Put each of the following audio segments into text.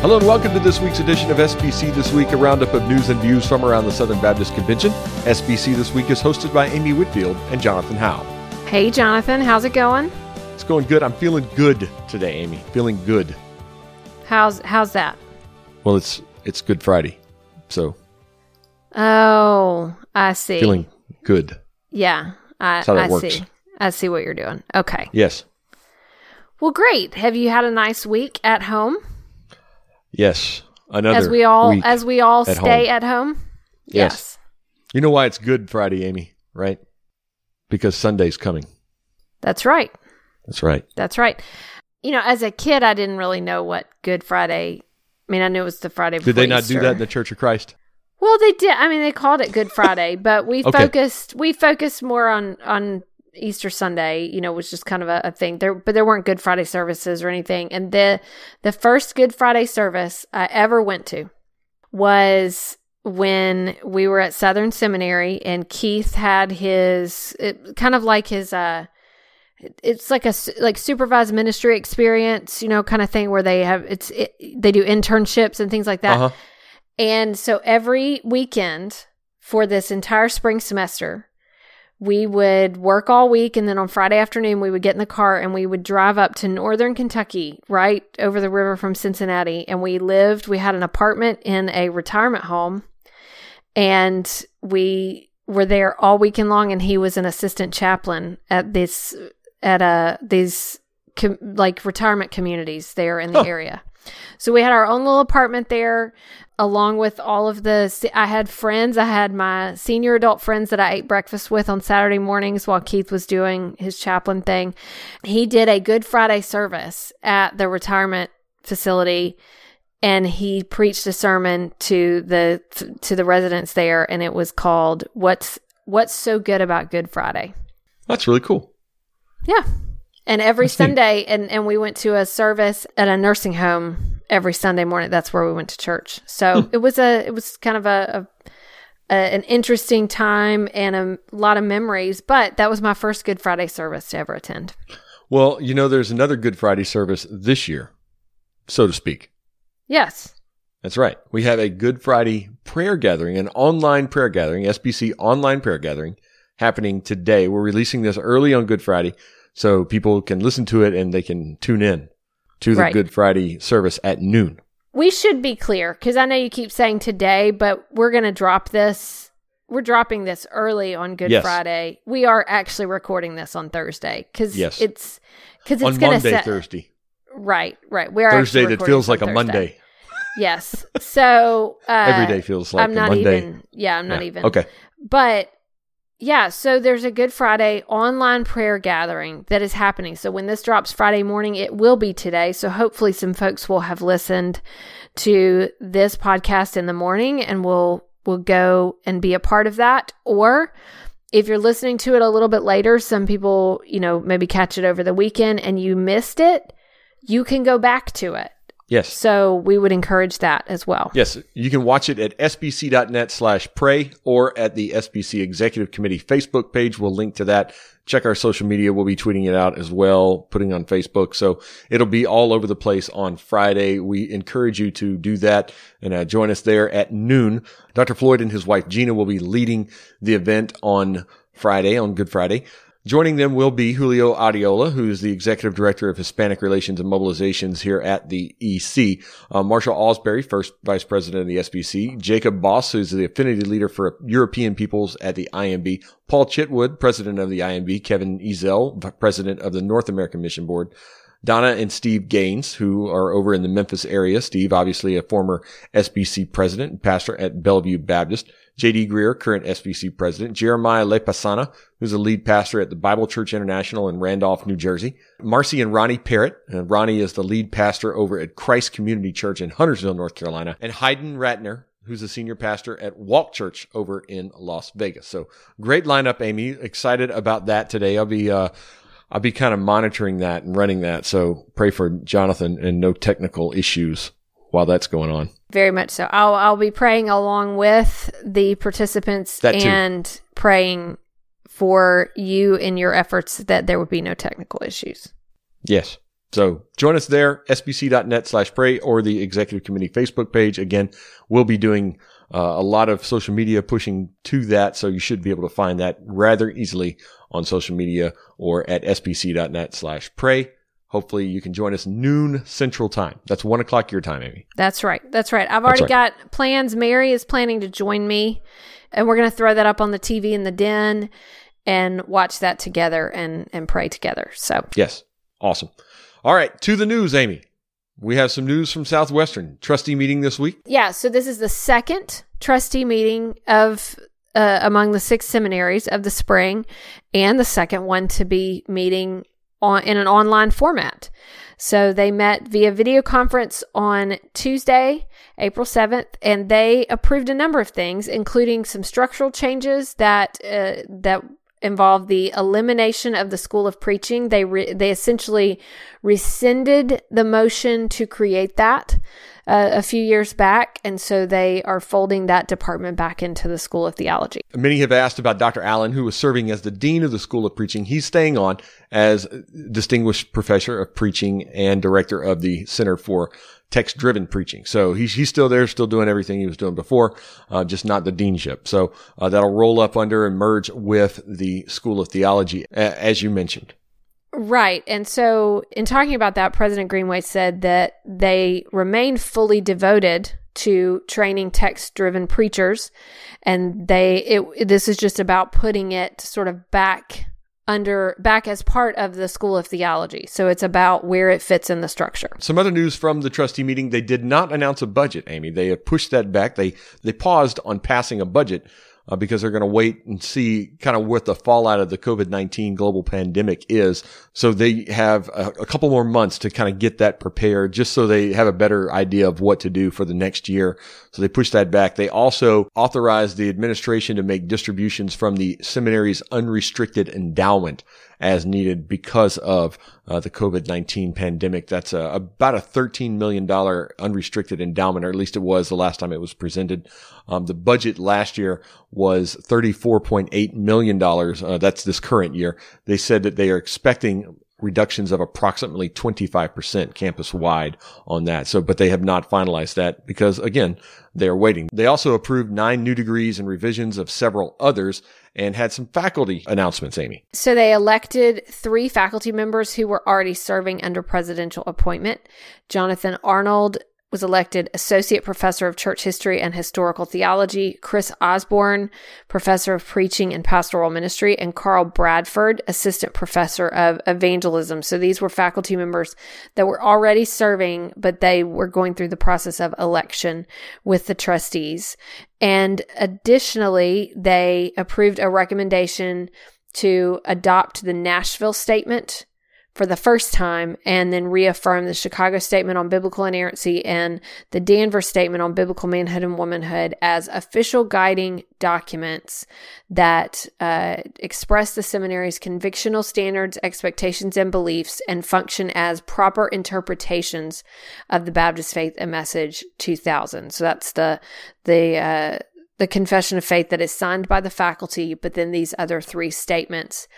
Hello and welcome to this week's edition of SBC This Week, a roundup of news and views from around the Southern Baptist Convention. SBC This Week is hosted by Amy Whitfield and Jonathan Howe. Hey, Jonathan, how's it going? It's going good. I'm feeling good today, Amy. Feeling good. How's how's that? Well, it's it's Good Friday, so Oh, I see. feeling good. yeah, I, That's how that I works. see. I see what you're doing. Okay. Yes, Well, great. Have you had a nice week at home? Yes. Another as we all as we all at stay home. at home? Yes. you know why it's Good Friday, Amy? Right? Because Sunday's coming. That's right. That's right. That's right. You know, as a kid I didn't really know what Good Friday I mean, I knew it was the Friday before Did they not do that in the Church of Christ? Well, they did. I mean, they called it Good Friday, but we Okay. focused we focused more on on Easter Sunday. You know, was just kind of a, a thing there, but there weren't Good Friday services or anything. And the the first Good Friday service I ever went to was when we were at Southern Seminary, and Keith had his it, kind of like his uh it's like a like supervised ministry experience, you know, kind of thing where they have it's it, they do internships and things like that. Uh huh. And so every weekend for this entire spring semester, we would work all week. And then on Friday afternoon, we would get in the car and we would drive up to northern Kentucky, right over the river from Cincinnati. And we lived, we had an apartment in a retirement home. And we were there all weekend long. And he was an assistant chaplain at this, at a, these com- like retirement communities there in the Huh. area. So we had our own little apartment there along with all of the I had friends, I had my senior adult friends that I ate breakfast with on Saturday mornings while Keith was doing his chaplain thing. He did a Good Friday service at the retirement facility and he preached a sermon to the to the residents there and it was called what's what's so good about Good Friday. That's really cool. Yeah. And every That's neat. Sunday, and, and we went to a service at a nursing home every Sunday morning. That's where we went to church. So Hmm. it was a it was kind of a, a, a an interesting time and a lot of memories. But that was my first Good Friday service to ever attend. Well, you know, there's another Good Friday service this year, so to speak. Yes. That's right. We have a Good Friday prayer gathering, an online prayer gathering, SBC online prayer gathering happening today. We're releasing this early on Good Friday so people can listen to it and they can tune in to the Right. Good Friday service at noon. We should be clear because I know you keep saying today, but we're going to drop this. We're dropping this early on Good Yes. Friday. We are actually recording this on Thursday because Yes. it's because it's going to Monday, set Thursday. right, right. We are Thursday that feels like a Thursday. Monday. Yes. So uh, Every day feels like I'm a not Monday. even. Yeah, I'm not Yeah. even. Okay. But yeah, so there's a Good Friday online prayer gathering that is happening. So when this drops Friday morning, it will be today. So hopefully some folks will have listened to this podcast in the morning and will will go and be a part of that. Or if you're listening to it a little bit later, some people, you know, maybe catch it over the weekend and you missed it, you can go back to it. Yes. So we would encourage that as well. Yes, you can watch it at sbc.net slash pray or at the SBC Executive Committee Facebook page. We'll link to that. Check our social media. We'll be tweeting it out as well, putting on Facebook. So it'll be all over the place on Friday. We encourage you to do that and uh, join us there at noon. Dr. Floyd and his wife Gina will be leading the event on Friday, on Good Friday. Joining them will be Julio Arriola, who is the Executive Director of Hispanic Relations and Mobilizations here at the EC. Uh, Marshall Osbury, First Vice President of the SBC. Jacob Boss, who's the Affinity Leader for European Peoples at the IMB. Paul Chitwood, President of the IMB. Kevin Ezell, President of the North American Mission Board. Donna and Steve Gaines, who are over in the Memphis area. Steve, obviously a former SBC president and pastor at Bellevue Baptist. JD Greear, current SBC president. Jeremiah Lepasana, who's a lead pastor at the Bible Church International in Randolph, New Jersey. Marcy and Ronnie Parrott. And Ronnie is the lead pastor over at Christ Community Church in Huntersville, North Carolina. And Hayden Ratner, who's a senior pastor at Walk Church over in Las Vegas. So great lineup, Amy. Excited about that today. I'll be, uh, I'll be kind of monitoring that and running that. So pray for Jonathan and no technical issues while that's going on. Very much so. I'll I'll be praying along with the participants and praying for you in your efforts that there would be no technical issues. Yes. So join us there, sbc.net slash pray or the executive committee Facebook page. Again, we'll be doing uh, a lot of social media pushing to that. So you should be able to find that rather easily on social media or at sbc.net slash pray. Hopefully you can join us noon central time. That's one o'clock your time, Amy. That's right. That's right. I've already right. got plans. Mary is planning to join me, and we're going to throw that up on the TV in the den and watch that together and and pray together. So Yes. Awesome. All right. To the news, Amy. We have some news from Southwestern. Trustee meeting this week. yeah, so this is the second trustee meeting of uh, among the six seminaries of the spring, and the second one to be meeting on in an online format. So they met via video conference on Tuesday, April 7th, and they approved a number of things, including some structural changes that uh, that involved the elimination of the School of Preaching. They re- they essentially rescinded the motion to create that uh, a few years back, and so they are folding that department back into the School of Theology. Many have asked about Dr. Allen, who was serving as the dean of the School of Preaching. He's staying on as distinguished professor of preaching and director of the Center for Text Driven Preaching. So he's, he's still there, still doing everything he was doing before, uh, just not the deanship. So uh, that'll roll up under and merge with the School of Theology, a- as you mentioned. Right. And so, in talking about that, President Greenway said that they remain fully devoted to training text driven preachers. And they, it, this is just about putting it sort of back under, back as part of the School of Theology. So, it's about where it fits in the structure. Some other news from the trustee meeting. They did not announce a budget, Amy. They have pushed that back. They, they paused on passing a budget uh, because they're going to wait and see kind of what the fallout of the COVID-19 global pandemic is. So they have a, a couple more months to kind of get that prepared just so they have a better idea of what to do for the next year. So they pushed that back. They also authorized the administration to make distributions from the seminary's unrestricted endowment as needed because of uh, the COVID-19 pandemic. That's uh, about a $13 million unrestricted endowment, or at least it was the last time it was presented. Um, the budget last year was $34.8 million. Uh, that's this current year. They said that they are expecting reductions of approximately 25% campus wide on that. So, but they have not finalized that because again, they are waiting. They also approved nine new degrees and revisions of several others and had some faculty announcements, Amy. So they elected three faculty members who were already serving under presidential appointment. Jonathan Arnold was elected Associate Professor of Church History and Historical Theology, Chris Osborne, Professor of Preaching and Pastoral Ministry, and Carl Bradford, Assistant Professor of Evangelism. So these were faculty members that were already serving, but they were going through the process of election with the trustees. And additionally, they approved a recommendation to adopt the Nashville Statement for the first time and then reaffirm the Chicago Statement on Biblical Inerrancy and the Danvers Statement on Biblical Manhood and Womanhood as official guiding documents that uh, express the seminary's convictional standards, expectations, and beliefs and function as proper interpretations of the Baptist Faith and Message 2000. So that's the, the, uh, the confession of faith that is signed by the faculty, but then these other three statements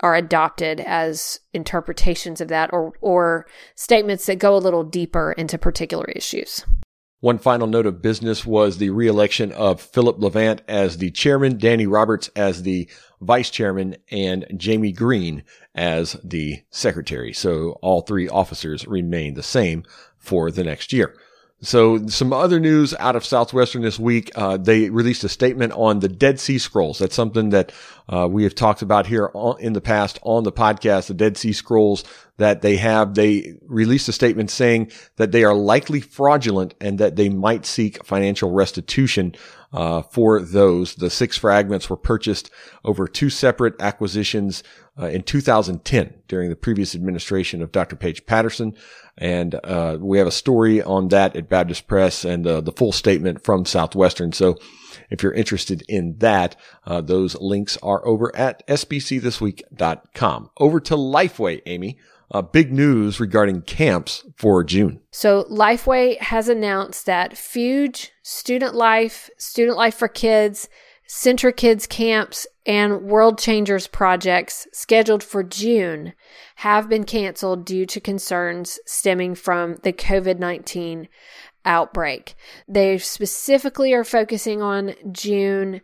are adopted as interpretations of that or or statements that go a little deeper into particular issues. One final note of business was the reelection of Philip Levant as the chairman, Danny Roberts as the vice chairman, and Jamie Green as the secretary. So all three officers remain the same for the next year. So some other news out of Southwestern this week. Uh, they released a statement on the Dead Sea Scrolls. That's something that uh, we have talked about here in the past on the podcast. The Dead Sea Scrolls that they have. They released a statement saying that they are likely fraudulent and that they might seek financial restitution uh, for those. The six fragments were purchased over two separate acquisitions uh, in 2010 during the previous administration of Dr. Paige Patterson. And uh, we have a story on that at Baptist Press and uh, the full statement from Southwestern. So if you're interested in that, uh, those links are over at sbcthisweek.com. Over to Lifeway, Amy. Uh, big news regarding camps for June. So Lifeway has announced that Fuge, Student Life, Student Life for Kids, CentriKids camps and World Changers projects scheduled for June have been canceled due to concerns stemming from the COVID 19 outbreak. They specifically are focusing on June.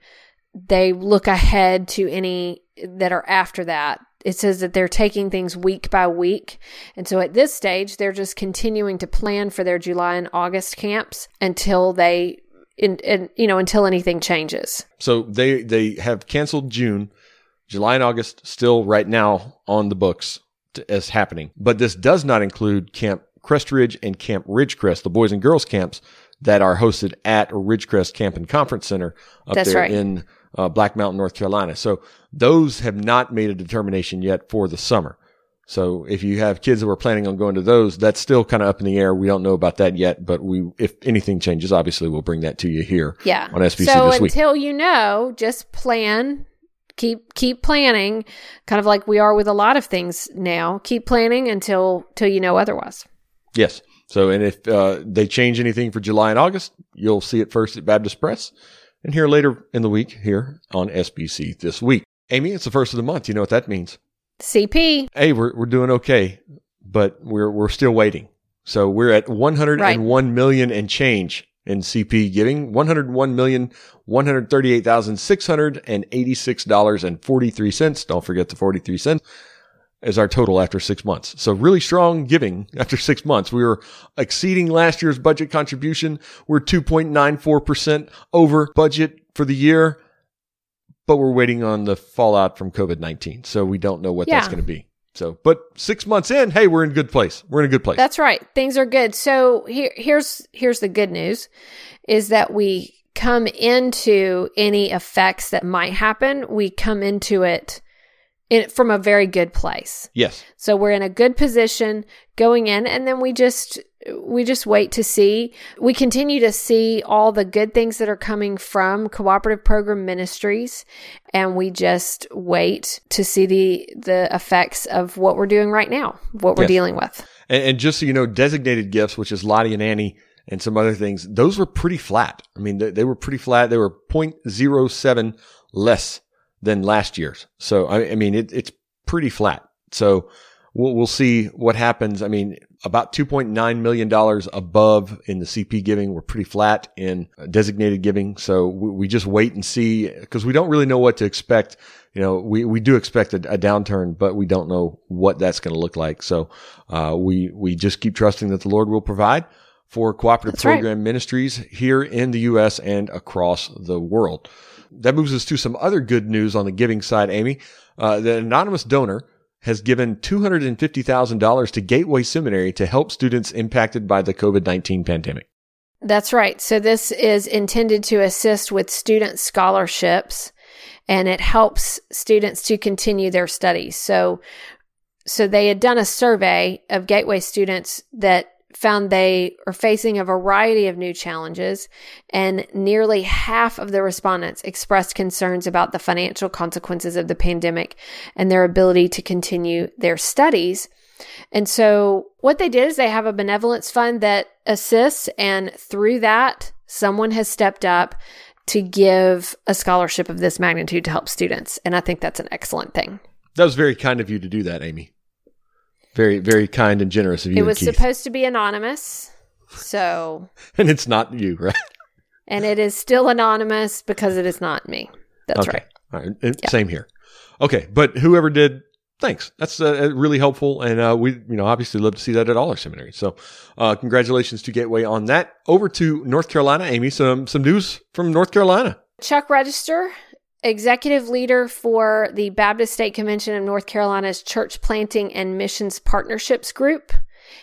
They look ahead to any that are after that. It says that they're taking things week by week. And so at this stage, they're just continuing to plan for their July and August camps until they in, you know until anything changes. So they they have canceled June, July and August still right now on the books to, as happening. But this does not include Camp Crestridge and Camp Ridgecrest, the boys and girls camps that are hosted at Ridgecrest Camp and Conference Center up That's there right. in uh, Black Mountain, North Carolina. So those have not made a determination yet for the summer. So if you have kids that were planning on going to those, that's still kind of up in the air. We don't know about that yet, but we, if anything changes, obviously we'll bring that to you here Yeah. on SBC so this week. until you know, just plan. Keep keep planning, kind of like we are with a lot of things now. Keep planning until till you know otherwise. Yes. So, and if uh, they change anything for July and August, you'll see it first at Baptist Press and here later in the week here on SBC this week. Amy, it's the first of the month. You know what that means. CP. Hey, we're, we're doing okay, but we're, we're still waiting. So we're at 101 million and change in CP giving, $101,138,686.43. Don't forget the 43 cents is our total after six months. So really strong giving after six months. We were exceeding last year's budget contribution. We're 2.94% over budget for the year, but we're waiting on the fallout from COVID-19. So we don't know what that's going to be. So, but six months in, hey, we're in a good place. We're in a good place. That's right. Things are good. So here here's here's the good news is that we come into any effects that might happen, we come into it in, from a very good place. yes. So we're in a good position going in and then we just we just wait to see. We continue to see all the good things that are coming from cooperative program ministries and we just wait to see the the effects of what we're doing right now, what we're Yes. dealing with. And, and just so you know, designated gifts, which is Lottie and Annie and some other things, those were pretty flat. I mean, they, they were pretty flat. They were 0.07 less than last year's. So, I, I mean, it, it's pretty flat. So we'll, we'll see what happens. I mean, about $2.9 million above in the CP giving. We're pretty flat in designated giving. So we, we just wait and see because we don't really know what to expect. You know, we, we do expect a, a downturn, but we don't know what that's going to look like. So, uh, we, we just keep trusting that the Lord will provide for cooperative That's right. program ministries here in the U.S. and across the world. That moves us to some other good news on the giving side, Amy. Uh, the anonymous donor has given $250,000 to Gateway Seminary to help students impacted by the COVID 19 pandemic. That's right. So this is intended to assist with student scholarships and it helps students to continue their studies. So so they had done a survey of Gateway students that found they are facing a variety of new challenges and nearly half of the respondents expressed concerns about the financial consequences of the pandemic and their ability to continue their studies. And so what they did is they have a benevolence fund that assists and through that someone has stepped up to give a scholarship of this magnitude to help students and I think that's an excellent thing. That was very kind of you to do that, Amy. Very, very kind and generous of you. It was Keith. supposed to be anonymous. So and it's not you, right? and it is still anonymous because it is not me. That's okay. right. All right. And Same here. Okay. But whoever did, thanks. That's uh, really helpful. And uh, we, you know, obviously love to see that at all our seminaries. So uh, congratulations to Gateway on that. Over to North Carolina, Amy. Some, some news from North Carolina. Chuck Register, executive leader for the Baptist State Convention of North Carolina's Church Planting and Missions Partnerships Group.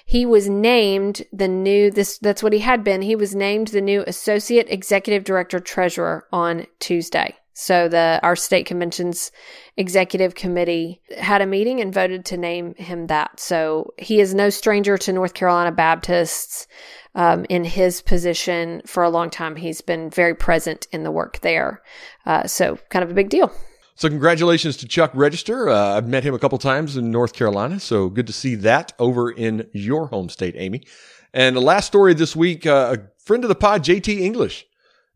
He was named the new this that's what he had been. He was named the new associate executive director treasurer on Tuesday. So the our state convention's executive committee had a meeting and voted to name him that. So he is no stranger to North Carolina Baptists. Um, in his position for a long time, he's been very present in the work there. Uh, so kind of a big deal. So congratulations to Chuck Register. Uh, I've met him a couple times in North Carolina. So good to see that over in your home state, Amy. And the last story this week, uh, a friend of the pod, JT English,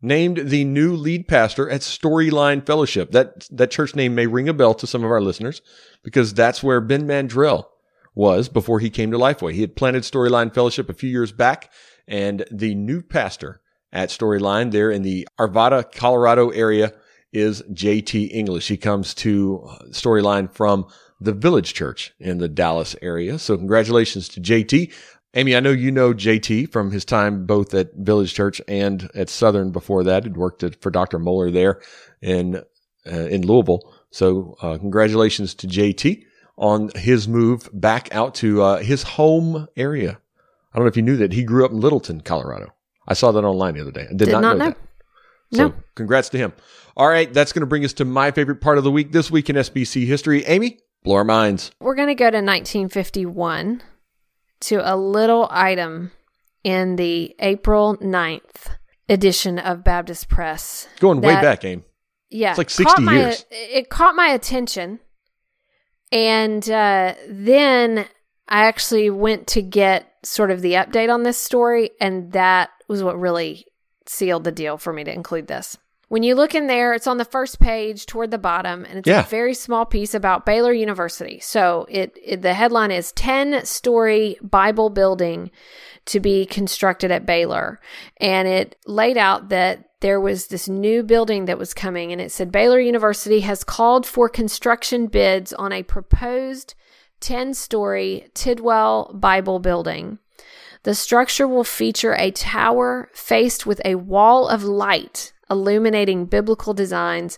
named the new lead pastor at Storyline Fellowship. That that church name may ring a bell to some of our listeners because that's where Ben Mandrell was before he came to Lifeway. He had planted Storyline Fellowship a few years back, and the new pastor at Storyline there in the Arvada, Colorado area is JT English. He comes to Storyline from the Village Church in the Dallas area. So congratulations to JT. Amy, I know you know JT from his time both at Village Church and at Southern before that. He'd worked at, for Dr. Mohler there in uh, in Louisville. So uh, congratulations to JT on his move back out to uh, his home area. I don't know if you knew that he grew up in Littleton, Colorado. I saw that online the other day. I did, Did not, not know, know. that. So No. congrats to him. All right, that's going to bring us to my favorite part of the week this week in SBC history. Amy, blow our minds. We're going to go to 1951 to a little item in the April 9th edition of Baptist Press. Going way back, Amy. Yeah. It's like caught 60 my- years. It caught my attention. And uh, then I actually went to get sort of the update on this story, and that was what really sealed the deal for me to include this. When you look in there, it's on the first page toward the bottom, and it's Yeah. a very small piece about Baylor University. So it, it the headline is 10 story Bible building to be constructed at Baylor. And it laid out that there was this new building that was coming, and it said Baylor University has called for construction bids on a proposed 10 story Tidwell Bible building. The structure will feature a tower faced with a wall of light illuminating biblical designs.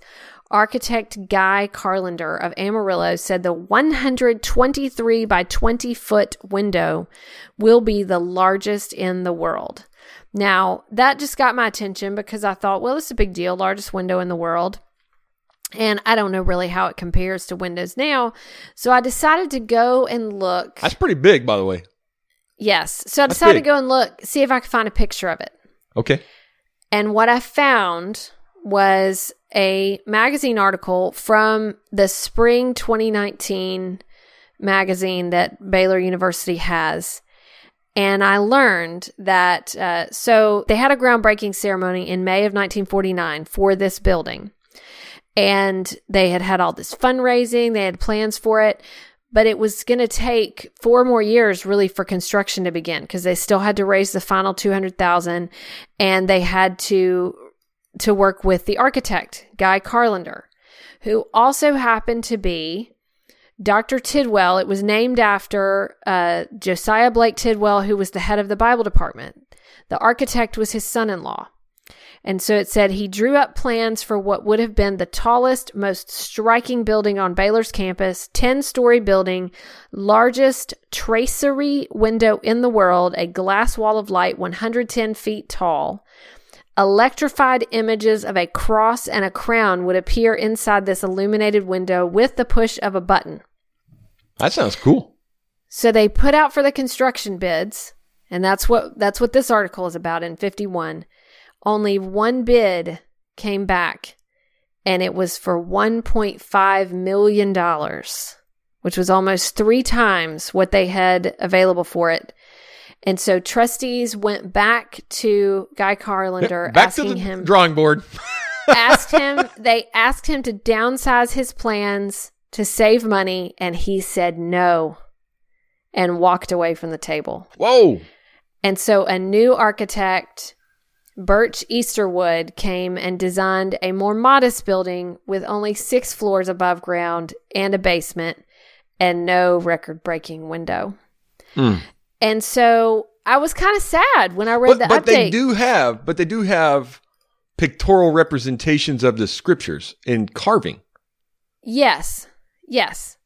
Architect Guy Carlander of Amarillo said the 123 by 20 foot window will be the largest in the world. Now, that just got my attention because I thought, well, it's a big deal, largest window in the world. And I don't know really how it compares to windows now. So I decided to go and look. That's pretty big, by the way. Yes. So I That's decided big. to go and look, see if I could find a picture of it. Okay. And what I found was a magazine article from the spring 2019 magazine that Baylor University has. And I learned that, uh, so they had a groundbreaking ceremony in May of 1949 for this building. And they had had all this fundraising, they had plans for it but it was going to take four more years really for construction to begin because they still had to raise the final 200,000 and they had to to work with the architect Guy Carlander who also happened to be Dr. Tidwell it was named after uh, Josiah Blake Tidwell who was the head of the Bible department the architect was his son-in-law and so it said he drew up plans for what would have been the tallest, most striking building on Baylor's campus 10 story building, largest tracery window in the world, a glass wall of light 110 feet tall. Electrified images of a cross and a crown would appear inside this illuminated window with the push of a button. That sounds cool. So they put out for the construction bids, and that's what that's what this article is about in 51. Only one bid came back, and it was for 1.5 million dollars, which was almost 3 times what they had available for it. And so trustees went back to Guy Carlander Back to asking the him drawing board. asked him they asked him to downsize his plans to save money and he said no and walked away from the table. Whoa. And so a new architect Birch Easterwood came and designed a more modest building with only 6 floors above ground and a basement and no record-breaking window. Mm. And so I was kind of sad when I read But, the but update. they do have, but they do have pictorial representations of the scriptures in carving. Yes. Yes.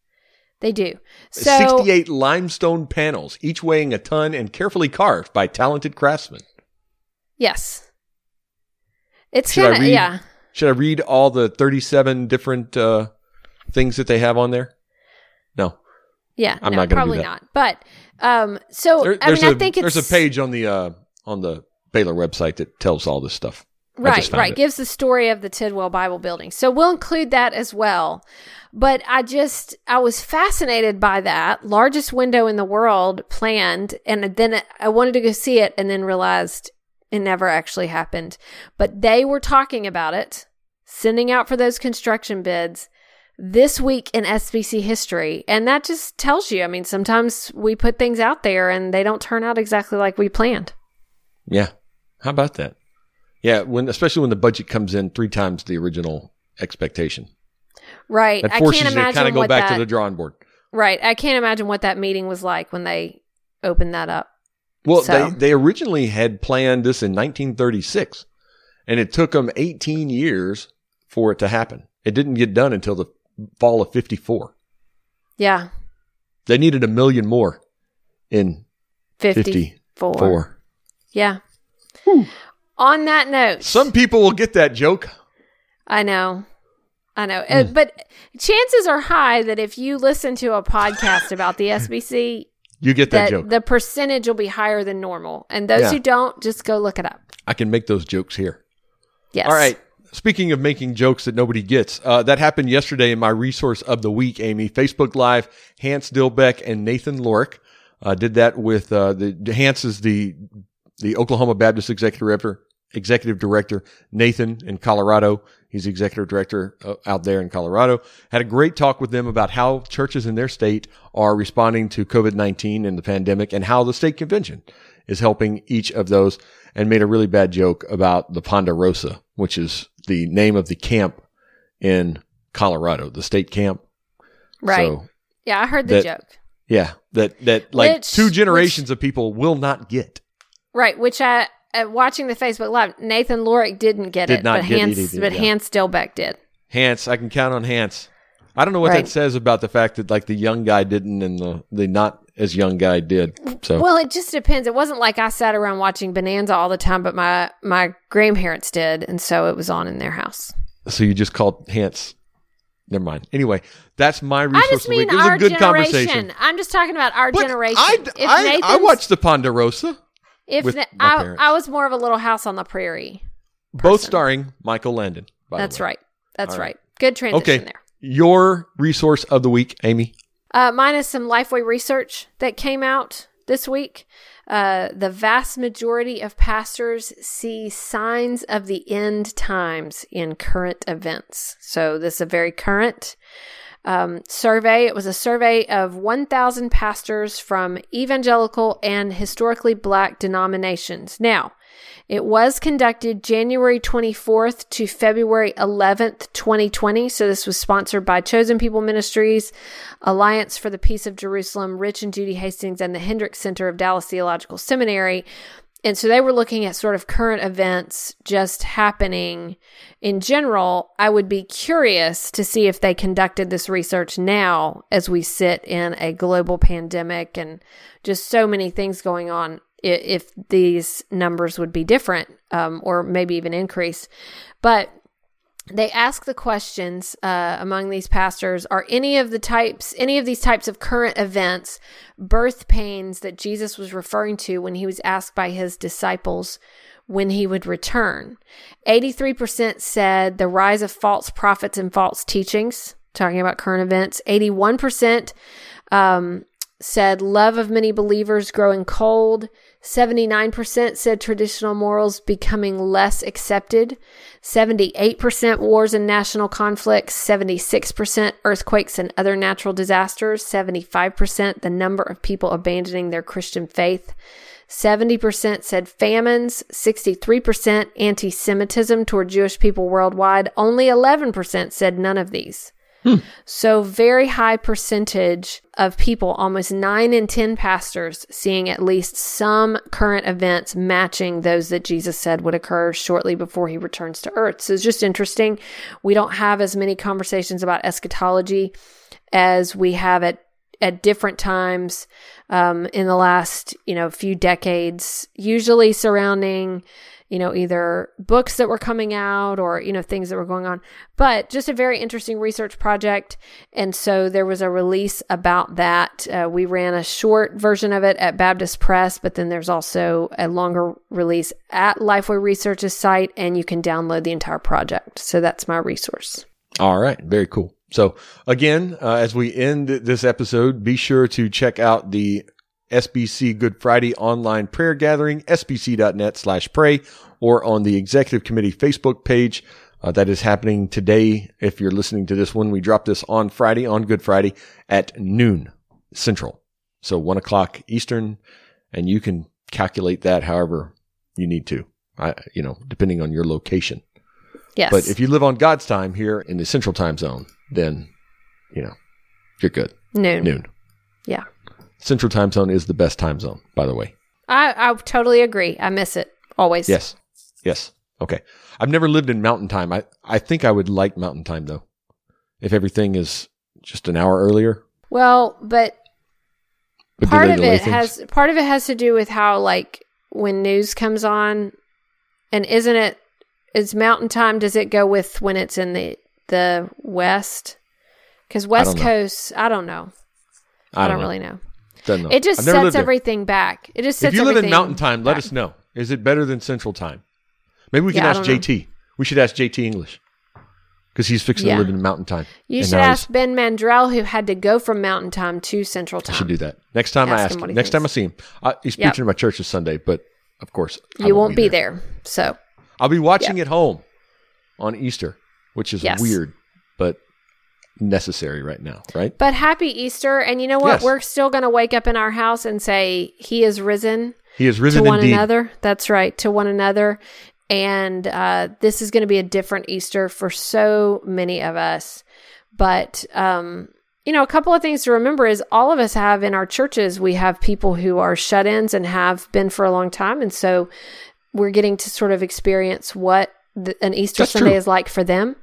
They do. So 68 limestone panels, each weighing a ton and carefully carved by talented craftsmen. Yes. It's Should I kind of read? yeah. Should I read all the 37 different uh, things that they have on there? No. Yeah, I'm no, not probably not. But um so There- I there's mean a I think it's there's a page on the uh, on the Baylor website that tells all this stuff. Right, right. it. Gives the story of the Tidwell Bible building. So we'll include that as well. But I just I was fascinated by that largest window in the world planned, and then I wanted to go see it, and then realized It never actually happened. But they were talking about it, sending out for those construction bids this week in SBC history. And that just tells you, I mean, sometimes we put things out there and they don't turn out exactly like we planned. Yeah. How about that? Yeah, when especially when the budget comes in three times the original expectation. Right. That I can't you to imagine kind of go back that, to the drawing board. Right. I can't imagine what that meeting was like when they opened that up. Well, So- they, they originally had planned this in 1936, and it took them 18 years for it to happen. It didn't get done until the fall of 54. Yeah. They needed a million more in 54. 54. Yeah. On that note, Some people will get that joke. I know. I know. Uh, but chances are high that if you listen to a podcast about the SBC, You get that, that joke. the percentage will be higher than normal. And those Yeah. who don't, just go look it up. I can make those jokes here. Yes. All right. Speaking of making jokes that nobody gets, uh, that happened yesterday in my resource of the week, Amy. Facebook Live, Hance Dilbeck and Nathan Lorick uh, did that with uh, the Hance is the the Oklahoma Baptist executive director, executive director. Nathan in Colorado, he's the executive director uh, out there in Colorado. Had a great talk with them about how churches in their state are responding to COVID nineteen and the pandemic, and how the state convention is helping each of those and made a really bad joke about the Ponderosa, which is the name of the camp in Colorado, the state camp. Right. So, yeah, I heard the that- joke. yeah, that that like Which- two generations of people will not get. Right, which I uh, watching the Facebook Live, Nathan Lorick didn't get Did it, not but get it Hance, either, but yeah. Hance Dilbeck did. Hance, I can count on Hance. I don't know what Right. that says about the fact that like the young guy didn't and the the not as young guy did. So Well, it just depends. It wasn't like I sat around watching Bonanza all the time, but my my grandparents did, and so it was on in their house. so you just called Hance. Never mind. Anyway, that's my resource. I just mean. It our a good generation. conversation. I'm just talking about our But generation. I, if I, I watched the Ponderosa, if my I. I was more of a Little House on the Prairie. both starring Michael Landon. by the That's right. That's right. right. Good transition Okay. there. Your resource of the week, Amy. Uh, mine is some Lifeway research that came out this week. Uh, the vast majority of pastors see signs of the end times in current events. So, this is a very current um, survey. It was a survey of 1,000 pastors from evangelical and historically black denominations. Now, it was conducted January 24th to February 11th, 2020. So this was sponsored by Chosen People Ministries, Alliance for the Peace of Jerusalem, Rich and Judy Hastings, and the Hendricks Center of Dallas Theological Seminary. And so they were looking at sort of current events just happening in general. I would be curious to see if they conducted this research now as we sit in a global pandemic and just so many things going on, if these numbers would be different um, or maybe even increase. But they ask the questions uh, among these pastors are any of the types any of these types of current events birth pains that jesus was referring to when he was asked by his disciples when he would return? 83% said the rise of false prophets and false teachings talking about current events. 81% um, said love of many believers growing cold. 79% said traditional morals becoming less accepted 78% wars and national conflicts 76% earthquakes and other natural disasters 75% the number of people abandoning their christian faith 70% said famines, 63% anti Semitism toward Jewish people worldwide. Only 11% said none of these. So, very high percentage of people, almost nine in 10 pastors, seeing at least some current events matching those that Jesus said would occur shortly before he returns to earth. So, it's just interesting. We don't have as many conversations about eschatology as we have at at different times um, in the last you know few decades usually surrounding you know either books that were coming out or you know things that were going on. But just a very interesting research project. And so there was a release about that. Uh, we ran a short version of it at baptist press but then there's also a longer release at lifeway research's site and you can download the entire project. So that's my resource. All right, very cool. So again, uh, as we end this episode, be sure to check out the SBC Good Friday online prayer gathering, sbc.net slash pray, or on the executive committee Facebook page. Uh, that is happening today. If you're listening to this one, we drop this on Friday, on Good Friday at noon central. So one o'clock Eastern, and you can calculate that however you need to, I, you know, depending on your location. Yes. But if you live on God's time here in the central time zone, then, you know, you're good. noon. Noon. Yeah. Central time zone is the best time zone, by the way. I, I totally agree. I miss it always. Yes. Yes. Okay. I've never lived in mountain time. I, I think I would like mountain time though. If everything is just an hour earlier. Well, but But part of it things? has part of it has to do with how like when news comes on and isn't it is mountain time does it go with when it's in the the west because west don't know. coast i don't know i, don't, know. really know Know. it just sets everything back it just sets If you live in everything mountain time, let back. us know. Is it better than central time? Maybe we can Yeah, I ask don't know. JT. We should ask JT English because he's fixing Yeah. to live in mountain time. you And should now he's- ask ben mandrell who had to go from mountain time to central Time. I should do that next time I Ask ask him him. what he Next time I thinks. see him, I, he's Yep. preaching at my church this Sunday. But of course, I you won't be there. so I'll be watching at home on Easter, which is Yes. weird, but necessary right now, right? but happy easter and you know what Yes. we're still going to wake up in our house and say he is risen He is risen to one indeed. another. That's right, to one another. And uh, this is going to be a different Easter for so many of us. But, um, you know, a couple of things to remember is all of us have in our churches, we have people who are shut ins and have been for a long time. And so we're getting to sort of experience what the, an Easter That's Sunday true. is like for them.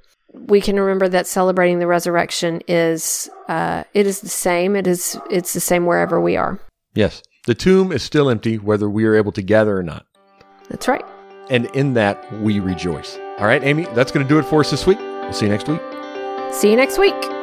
We can remember that celebrating the resurrection is uh, it is the same. It is it's the same wherever we are. Yes, the tomb is still empty, whether we are able to gather or not. That's right. And in that, we rejoice. All right, Amy, that's going to do it for us this week. We'll see you next week. See you next week.